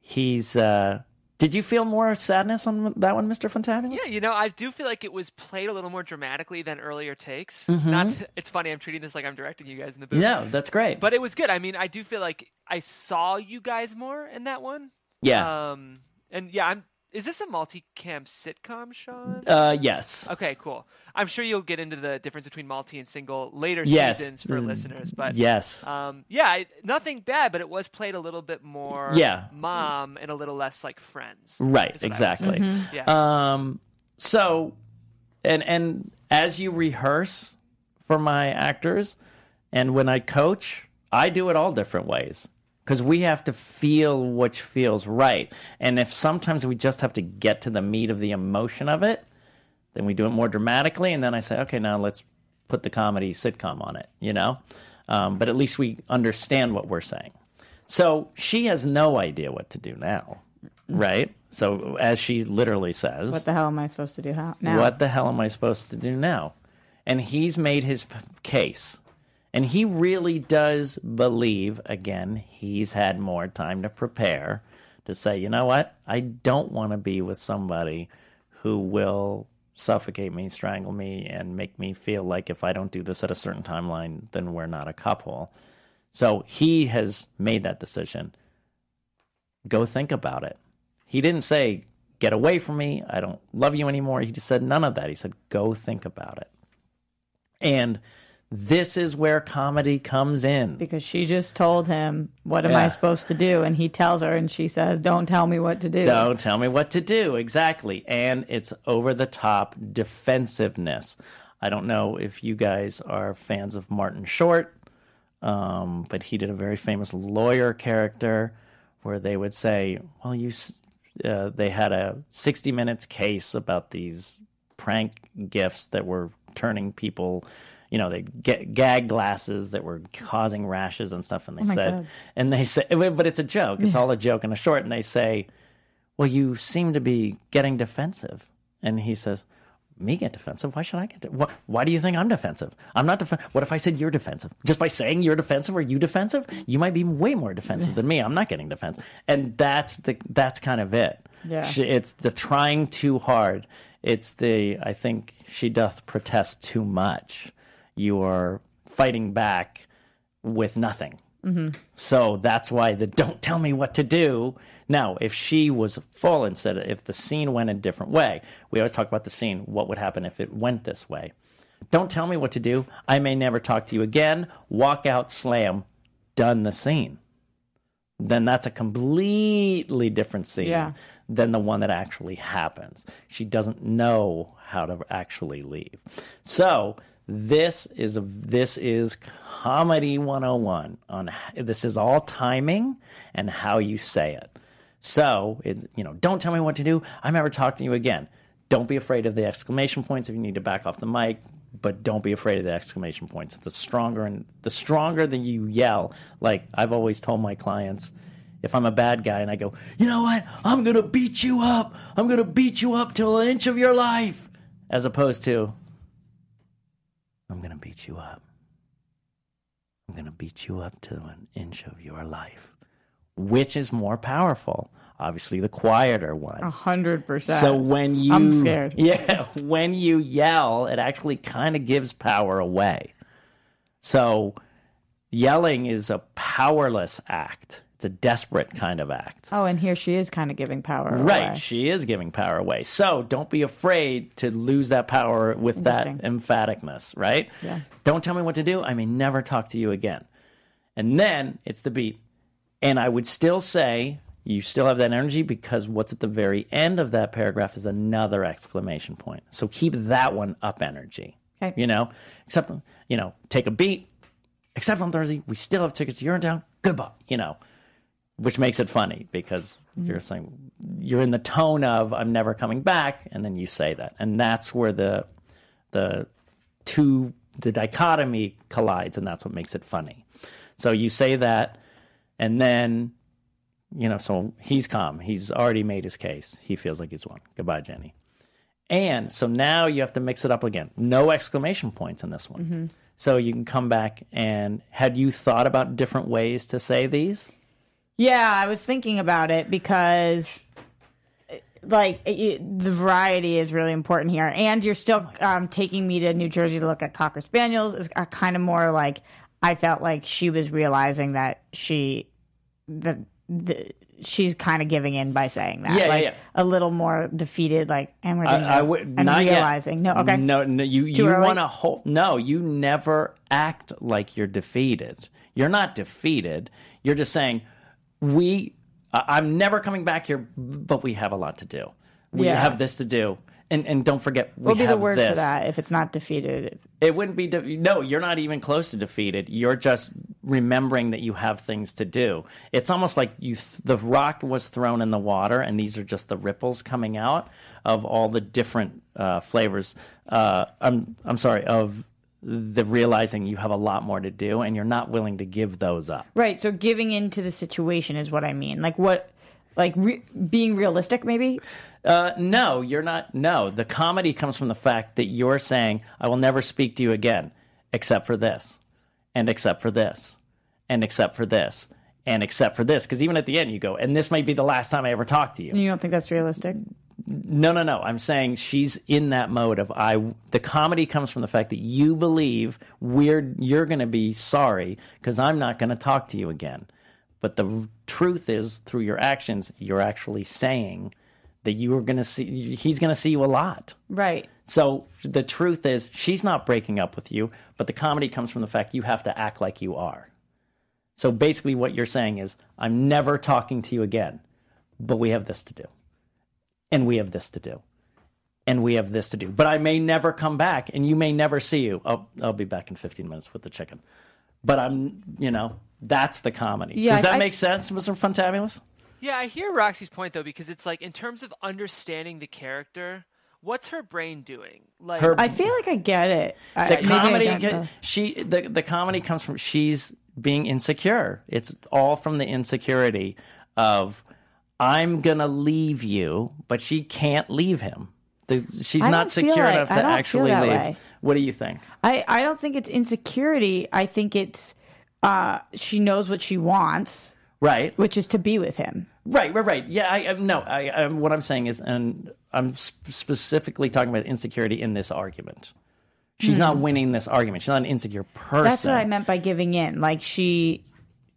he's. uh Did you feel more sadness on that one, Mister Fantabulous? Yeah, you know, I do feel like it was played a little more dramatically than earlier takes. Mm-hmm. Not, it's funny. I'm treating this like I'm directing you guys in the booth. Yeah, that's great. but it was good. I mean, I do feel like I saw you guys more in that one. yeah, Um, and yeah, I'm. Is this a multi-cam sitcom, Sean? uh, yes. Okay, cool. I'm sure you'll get into the difference between multi and single later Yes. seasons for Mm, listeners, but yes. um, yeah, I, nothing bad, but it was played a little bit more Yeah. mom and a little less like friends. Right, is what I would exactly. Yeah. Um, so, and and as you rehearse for my actors, and when I coach, I do it all different ways because we have to feel which feels right. And if sometimes we just have to get to the meat of the emotion of it, then we do it more dramatically, and then I say, okay, now let's put the comedy sitcom on it, you know. Um, but at least we understand what we're saying. So she has no idea what to do now, right? So as she literally says, What the hell am I supposed to do now? what the hell am I supposed to do now? And he's made his p- case. And he really does believe, again, he's had more time to prepare to say, you know what? I don't want to be with somebody who will suffocate me, strangle me, and make me feel like if I don't do this at a certain timeline, then we're not a couple. So he has made that decision. Go think about it. He didn't say, get away from me. I don't love you anymore. He just said none of that. He said, go think about it. And this is where comedy comes in. because she just told him, "What am Yeah. I supposed to do?" And he tells her, and she says, "Don't tell me what to do." Don't tell me what to do. Exactly. And it's over the top defensiveness. I don't know if you guys are fans of Martin Short, um, but he did a very famous lawyer character where they would say, well, you, uh, they had a 60 minutes case about these prank gifts that were turning people, you know, they get gag glasses that were causing rashes and stuff. And they oh my said, God. and they say, eh, but it's a joke. It's all a joke and a short. And they say, well, you seem to be getting defensive. And he says, me get defensive? Why should I get? De- why, why do you think I'm defensive? I'm not defensive. What if I said you're defensive? Just by saying you're defensive, are you defensive? You might be way more defensive than me. I'm not getting defensive, and that's the that's kind of it. Yeah. It's the trying too hard. It's the I think she doth protest too much. You are fighting back with nothing. So that's why the don't tell me what to do. Now, if she was full instead of if the scene went a different way, we always talk about the scene. What would happen if it went this way? Don't tell me what to do. I may never talk to you again. Walk out, slam, done the scene. Then that's a completely different scene Yeah. than the one that actually happens. She doesn't know how to actually leave. So this is a this is comedy 101 on this is all timing and how you say it. So it's you know, don't tell me what to do. I'm never talking to you again. Don't be afraid of the exclamation points if you need to back off the mic, but don't be afraid of the exclamation points. The stronger and the stronger that you yell, like I've always told my clients, if I'm a bad guy and I go, you know what? I'm gonna beat you up. I'm gonna beat you up till an inch of your life, as opposed to, I'm gonna beat you up. I'm gonna beat you up to an inch of your life. Which is more powerful? Obviously, the quieter one. A hundred percent. So when you, I'm scared. Yeah, when you yell, it actually kind of gives power away. So yelling is a powerless act. It's a desperate kind of act. Oh, and here she is kind of giving power Right, away. she is giving power away. So don't be afraid to lose that power with that emphaticness, right? Yeah. Don't tell me what to do. I may never talk to you again. And then it's the beat. And I would still say you still have that energy because what's at the very end of that paragraph is another exclamation point. So keep that one up energy. Okay. You know, except, you know, take a beat. Except on Thursday, we still have tickets. In town. Goodbye. You know, which makes it funny because mm-hmm. you're saying you're in the tone of I'm never coming back, and then you say that, and that's where the the two the dichotomy collides, and that's what makes it funny. So you say that, and then you know, so he's calm. He's already made his case. He feels like he's won. Goodbye, Jenny. And so now you have to mix it up again. No exclamation points in this one. Mm-hmm. so you can come back and had you thought about different ways to say these? Yeah, I was thinking about it because, like, it, the variety is really important here, and you're still um, taking me to New Jersey to look at cocker spaniels. Is kind of more like I felt like she was realizing that she that the, she's kind of giving in by saying that, Yeah, yeah, like yeah. a little more defeated, like, and we're I, doing I this, would and not yet. realizing, no, okay, no, no. You Too you want to hold? No, you never act like you're defeated. You're not defeated. You're just saying we. I'm never coming back here, but we have a lot to do. We Yeah. have this to do, and and don't forget we what would be the word this. for that if it's not defeated? It wouldn't be. De- no, you're not even close to defeated. You're just remembering that you have things to do. It's almost like you. Th- the rock was thrown in the water, and these are just the ripples coming out of all the different uh, flavors. Uh, I'm. I'm sorry. Of the realizing you have a lot more to do, and you're not willing to give those up. Right. So giving into the situation is what I mean. Like what, like re- being realistic, maybe. Uh, no, you're not. No, the comedy comes from the fact that you're saying, I will never speak to you again, except for this, and except for this, and except for this, and except for this. Because even at the end, you go, and this might be the last time I ever talk to you. You don't think that's realistic? No, no, no. I'm saying she's in that mode of I. The comedy comes from the fact that you believe we're you're going to be sorry because I'm not going to talk to you again. But the truth is, through your actions, you're actually saying that you are going to see. He's going to see you a lot. Right. So the truth is, she's not breaking up with you. But the comedy comes from the fact you have to act like you are. So basically, what you're saying is, I'm never talking to you again. But we have this to do and we have this to do and we have this to do but i may never come back and you may never see you i'll, I'll be back in 15 minutes with the chicken but i'm you know that's the comedy Yeah, does that I- make sense mr fantabulous Yeah, I hear Roxy's point though because it's like in terms of understanding the character, what's her brain doing? Like Her- I feel like I get it. The I comedy don't, ca- though. she the, the comedy comes from she's being insecure it's all from the insecurity of i'm gonna leave you but she can't leave him she's I not secure like- enough to actually leave way. what do you think I, I don't think it's insecurity. I think it's uh, she knows what she wants, right which is to be with him. Right, right, right. Yeah, I, I no. I, I what I'm saying is, and I'm sp- specifically talking about insecurity in this argument. She's not winning this argument. She's not an insecure person. Hmm. That's what I meant by giving in. Like she,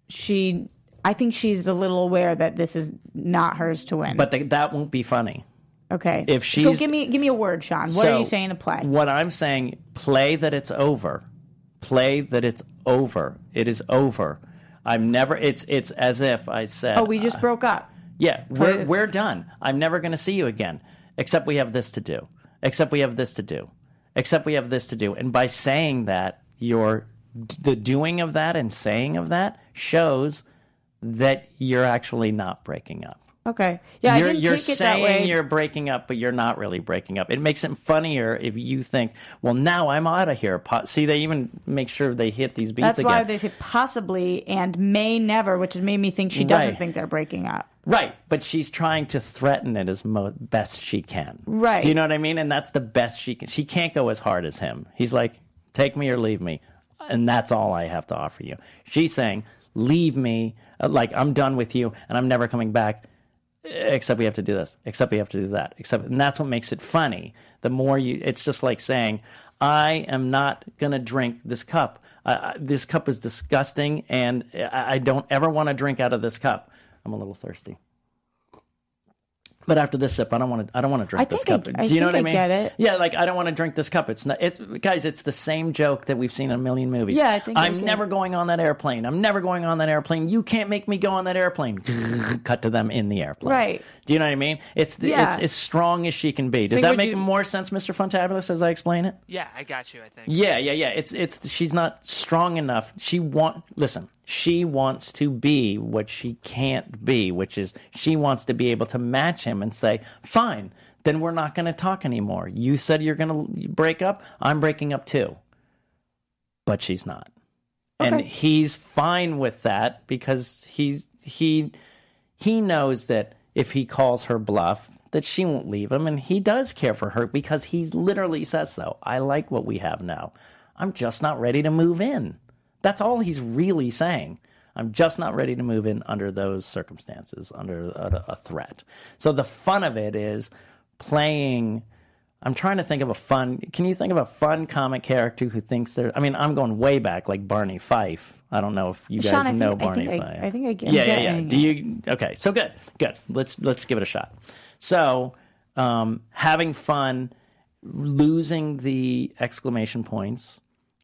she. I think she's a little aware that this is not hers to win. But th- that won't be funny. okay, if she so give me give me a word, Sean. What So, are you saying to play? What I'm saying, play that it's over. Play that it's over. It is over. I'm never. It's it's as if I said. oh, we just uh, broke up. Yeah, Play we're it. we're done. I'm never going to see you again. Except we have this to do. Except we have this to do. Except we have this to do. And by saying that, your the doing of that and saying of that shows that you're actually not breaking up. Okay, yeah, you're I didn't you're take it that saying way. you're breaking up, but you're not really breaking up. It makes it funnier if you think, well, now I'm out of here. Po- See, they even make sure they hit these beats That's again. why they say possibly and may never, which has made me think she doesn't Right. think they're breaking up. Right, but she's trying to threaten it as mo- best she can. Right. Do you know what I mean? And that's the best she can. She can't go as hard as him. He's like, take me or leave me. And that's all I have to offer you. She's saying, leave me. Uh, Like, I'm done with you and I'm never coming back. Except we have to do this. Except we have to do that. Except, and that's what makes it funny. The more you, it's just like saying, I am not to drink this cup. Uh, this cup is disgusting and I, I don't ever want to drink out of this cup. I'm a little thirsty. But after this sip, I don't want to. I don't want to drink I this cup. I- I Do you know think what I I mean? get it. Yeah, like I don't want to drink this cup. It's not. It's guys. It's the same joke that we've seen in a million movies. Yeah, I think I I'm get never going on that airplane. I'm never going on that airplane. You can't make me go on that airplane. Cut to them in the airplane. Right. Do you know what I mean? It's the, Yeah. it's as strong as she can be. Does Think that make you- more sense, Mister Fantabulous, as I explain it? yeah, I got you. I think. Yeah, yeah, yeah. It's it's she's not strong enough. She want listen. She wants to be what she can't be, which is she wants to be able to match him and say, "Fine, then we're not going to talk anymore. You said you're going to break up. I'm breaking up too." But she's not. And he's fine with that because he's he he knows that if he calls her bluff that she won't leave him and he does care for her because he literally says so i like what we have now I'm just not ready to move in. That's all he's really saying. I'm just not ready to move in under those circumstances, under a, a threat. So the fun of it is playing. I'm trying to think of a fun. Can you think of a fun comic character who thinks they're? I mean, I'm going way back, like Barney Fife. I don't know if you guys Sean, I know think- I Barney think Fife. I think I get- Yeah, yeah, yeah. Do you? Okay, so good, good. Let's let's give it a shot. So, um, having fun, losing the exclamation points,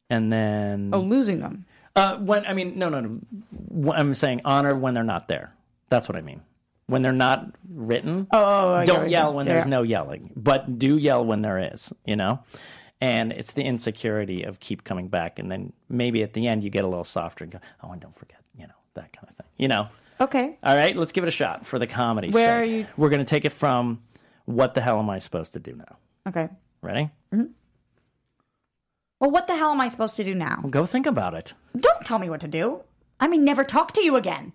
and then Oh, losing them. Uh, when I mean, no, no, no. I'm saying honor when they're not there. That's what I mean. When they're not written. Oh, I don't yell when Yeah. there's no yelling, but do yell when there is. You know, and it's the insecurity of keep coming back, and then maybe at the end you get a little softer and go, oh, and don't forget, you know, that kind of thing. You know. Okay. All right, let's give it a shot for the comedy. Where sake. are you- We're going to take it from what the hell am I supposed to do now? Okay. Ready? Well, what the hell am I supposed to do now? Go think about it. Don't tell me what to do. I may never talk to you again.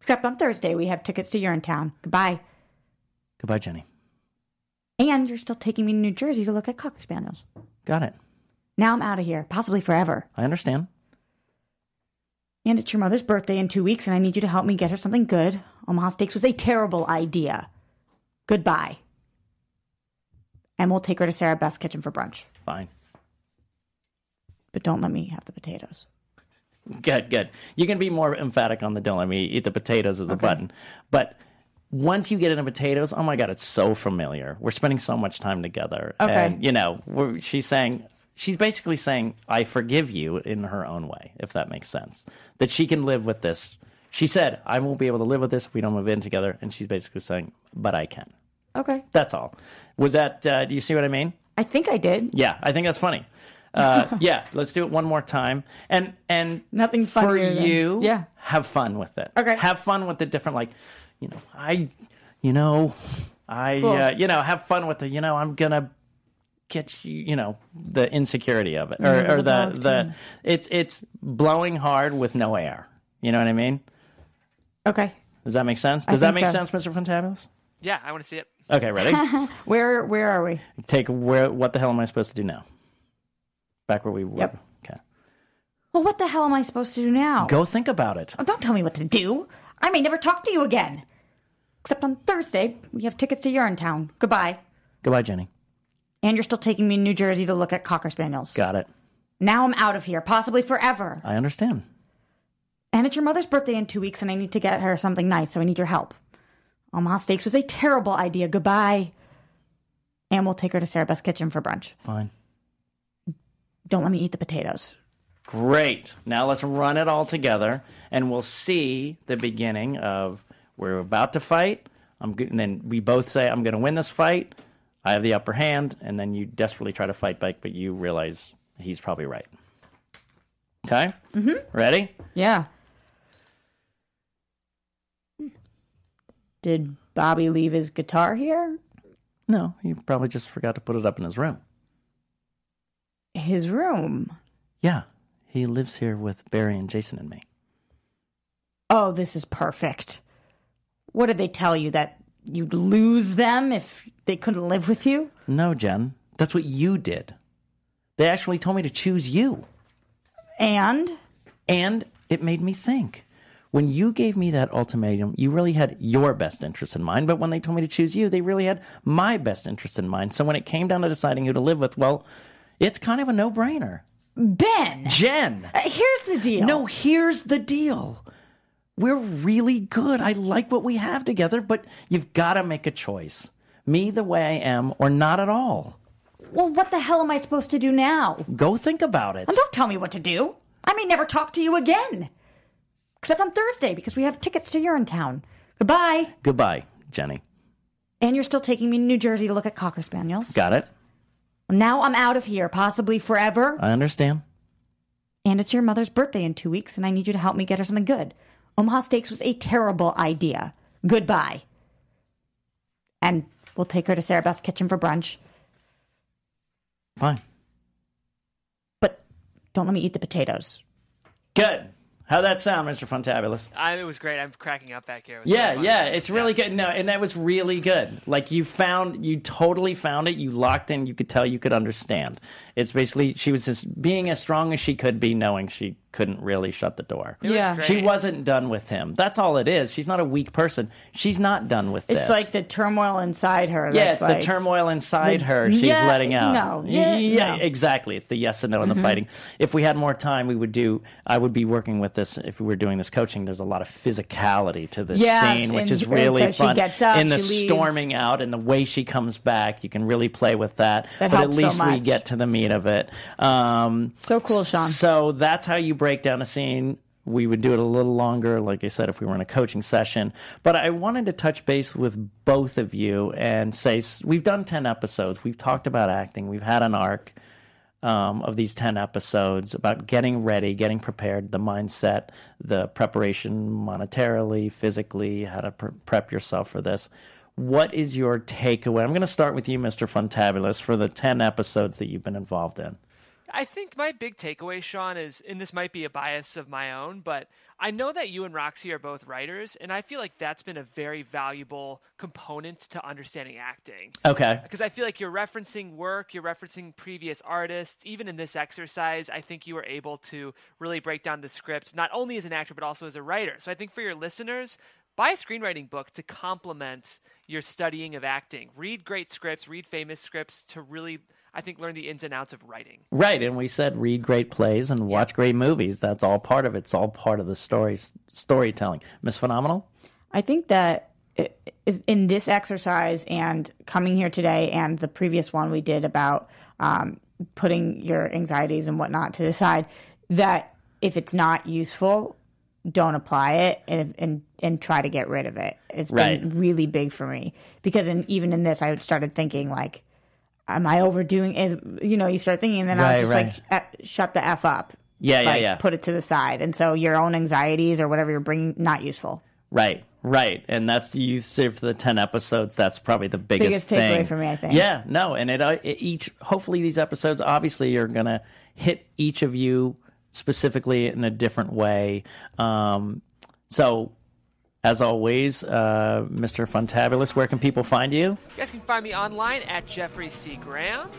Except on Thursday, we have tickets to Urinetown. Goodbye. Goodbye, Jenny. And you're still taking me to New Jersey to look at Cocker Spaniels. Got it. Now I'm out of here, possibly forever. I understand. And it's your mother's birthday in two weeks, and I need you to help me get her something good. Omaha Steaks was a terrible idea. Goodbye. And we'll take her to Sarabeth's kitchen for brunch. Fine. But don't let me have the potatoes. Good, good. You can be more emphatic on the don't let me eat the potatoes as a button. But once you get into potatoes, oh my God, it's so familiar. We're spending so much time together. Okay. And, you know, we're, she's saying, she's basically saying, I forgive you in her own way, if that makes sense. That she can live with this. She said, I won't be able to live with this if we don't move in together. And she's basically saying, but I can. Okay. That's all. Was that, uh, do you see what I mean? I think I did. Yeah, I think that's funny. Uh, yeah, let's do it one more time. And and Nothing for funnier than- you. yeah. have fun with it. Okay. have fun with the different like, you know, I, you know, I, Cool. uh, you know, have fun with the, you know, I'm gonna get you, you know, the insecurity of it, or, or the the it's it's blowing hard with no air. You know what I mean? Okay. Does that make sense? Does that make so. sense, Mister Fantabulous? Yeah, I want to see it. Okay, ready? Where where are we? Take where? What the hell am I supposed to do now? Back where we were. Yep. Okay. Well, what the hell am I supposed to do now? Go think about it. Oh, don't tell me what to do. I may never talk to you again. Except on Thursday, we have tickets to Urinetown. Goodbye. Goodbye, Jenny. And you're still taking me to New Jersey to look at Cocker Spaniels. Got it. Now I'm out of here, possibly forever. I understand. And it's your mother's birthday in two weeks, and I need to get her something nice, so I need your help. Omaha Steaks was a terrible idea. Goodbye. And we'll take her to Sarabeth's kitchen for brunch. Fine. Don't let me eat the potatoes. Great. Now let's run it all together, and we'll see the beginning of we're about to fight. I'm good, and then we both say I'm going to win this fight. I have the upper hand, and then you desperately try to fight back, but you realize he's probably right. Okay. Mm-hmm. Ready? Yeah. Did Bobby leave his guitar here? No, he probably just forgot to put it up in his room. His room. Yeah, he lives here with Barry and Jason and me. Oh, this is perfect. What did they tell you? That you'd lose them if they couldn't live with you? No, Jen, that's what you did. They actually told me to choose you. And? And it made me think. When you gave me that ultimatum, you really had your best interest in mind. But when they told me to choose you, they really had my best interest in mind. So when it came down to deciding who to live with, well, it's kind of a no brainer. Ben! Jen! Uh, Here's the deal. No, here's the deal. We're really good. I like what we have together, but you've got to make a choice. Me the way I am, or not at all. Well, what the hell am I supposed to do now? Go think about it. And don't tell me what to do. I may never talk to you again. Except on Thursday because we have tickets to Urinetown. Goodbye. Goodbye, Jenny. And you're still taking me to New Jersey to look at Cocker Spaniels. Got it? Now I'm out of here, possibly forever. I understand. And it's your mother's birthday in two weeks, and I need you to help me get her something good. Omaha Steaks was a terrible idea. Goodbye. And we'll take her to Sarabeth's kitchen for brunch. Fine. But don't let me eat the potatoes. Good. How'd that sound, Mr. Fantabulous? I, it was great. I'm cracking up back here. It Yeah, yeah, it's really good. No, and that was really good. Like you found, you totally found it. You locked in. You could tell you could understand, It's basically she was just being as strong as she could be, knowing she couldn't really shut the door. It Yeah. great. She wasn't done with him. That's all it is. She's not a weak person. She's not done with It's this. It's like the turmoil inside her. yeah, it's like, the turmoil inside the- her. She's yeah, letting out. no, yeah, no. Mm-hmm. exactly. It's the yes and no and the fighting. If we had more time, we would do. I would be working with this. If we were doing this coaching, there's a lot of physicality to this Yes, scene, which and- is really so she fun. gets up, in the she leaves. storming out and the way she comes back, you can really play with that. That but at helps so least we get to the meat of it. Um, So cool, Sean. So that's how you break down a scene. We would do it a little longer, like I said, if we were in a coaching session. But I wanted to touch base with both of you and say we've done 10 episodes. We've talked about acting. We've had an arc um, of these 10 episodes about getting ready, getting prepared, the mindset, the preparation monetarily, physically, how to pre- prep yourself for this. What is your takeaway? I'm going to start with you, Mr. Fantabulous, for the 10 episodes that you've been involved in. I think my big takeaway, Sean, is, and this might be a bias of my own, but I know that you and Roxy are both writers, and I feel like that's been a very valuable component to understanding acting. Okay. Because I feel like you're referencing work, you're referencing previous artists. Even in this exercise, I think you were able to really break down the script, not only as an actor, but also as a writer. So I think for your listeners, buy a screenwriting book to complement your studying of acting. Read great scripts, read famous scripts to really, I think, learn the ins and outs of writing. Right, and we said read great plays and watch great movies. That's all part of it. It's all part of the story storytelling. Miss Phenomenal. I think that in this exercise and coming here today and the previous one we did about um, putting your anxieties and whatnot to the side, that if it's not useful, don't apply it and and, and try to get rid of it. It's Right. been really big for me because in, even in this, I started thinking like, am I overdoing? Is you know, you start thinking, and then I was just right. like, eh, shut the f up. Yeah, yeah, Like, yeah. Put it to the side, and so your own anxieties or whatever you're bringing, not useful. Right, right, and that's you say for the ten episodes. That's probably the biggest, Biggest takeaway thing for me, I think. Yeah, no, and it, uh, it each. Hopefully, these episodes obviously are gonna hit each of you specifically in a different way. Um, so, as always, uh, Mr. Fantabulous, where can people find you? You guys can find me online at Jeffrey C. Graham.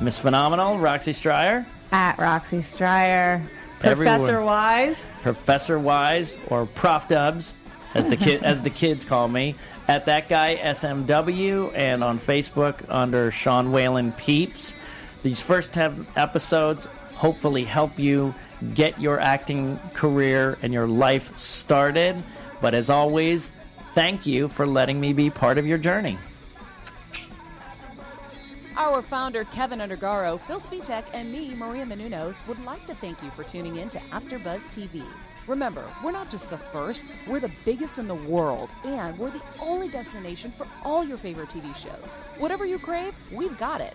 Miss Phenomenal, Roxy Stryer. At Roxy Stryer, Everywhere. Professor Wise. Professor Wise or Prof Dubs, as the kid as the kids call me, at that guy SMW and on Facebook under Sean Whalen Peeps. These first ten episodes hopefully help you get your acting career and your life started. But as always, thank you for letting me be part of your journey. Our founder, Keven Undergaro, Phil Svitek, and me, Maria Menounos, would like to thank you for tuning in to AfterBuzz TV. Remember, we're not just the first, we're the biggest in the world, and we're the only destination for all your favorite TV shows. Whatever you crave, we've got it.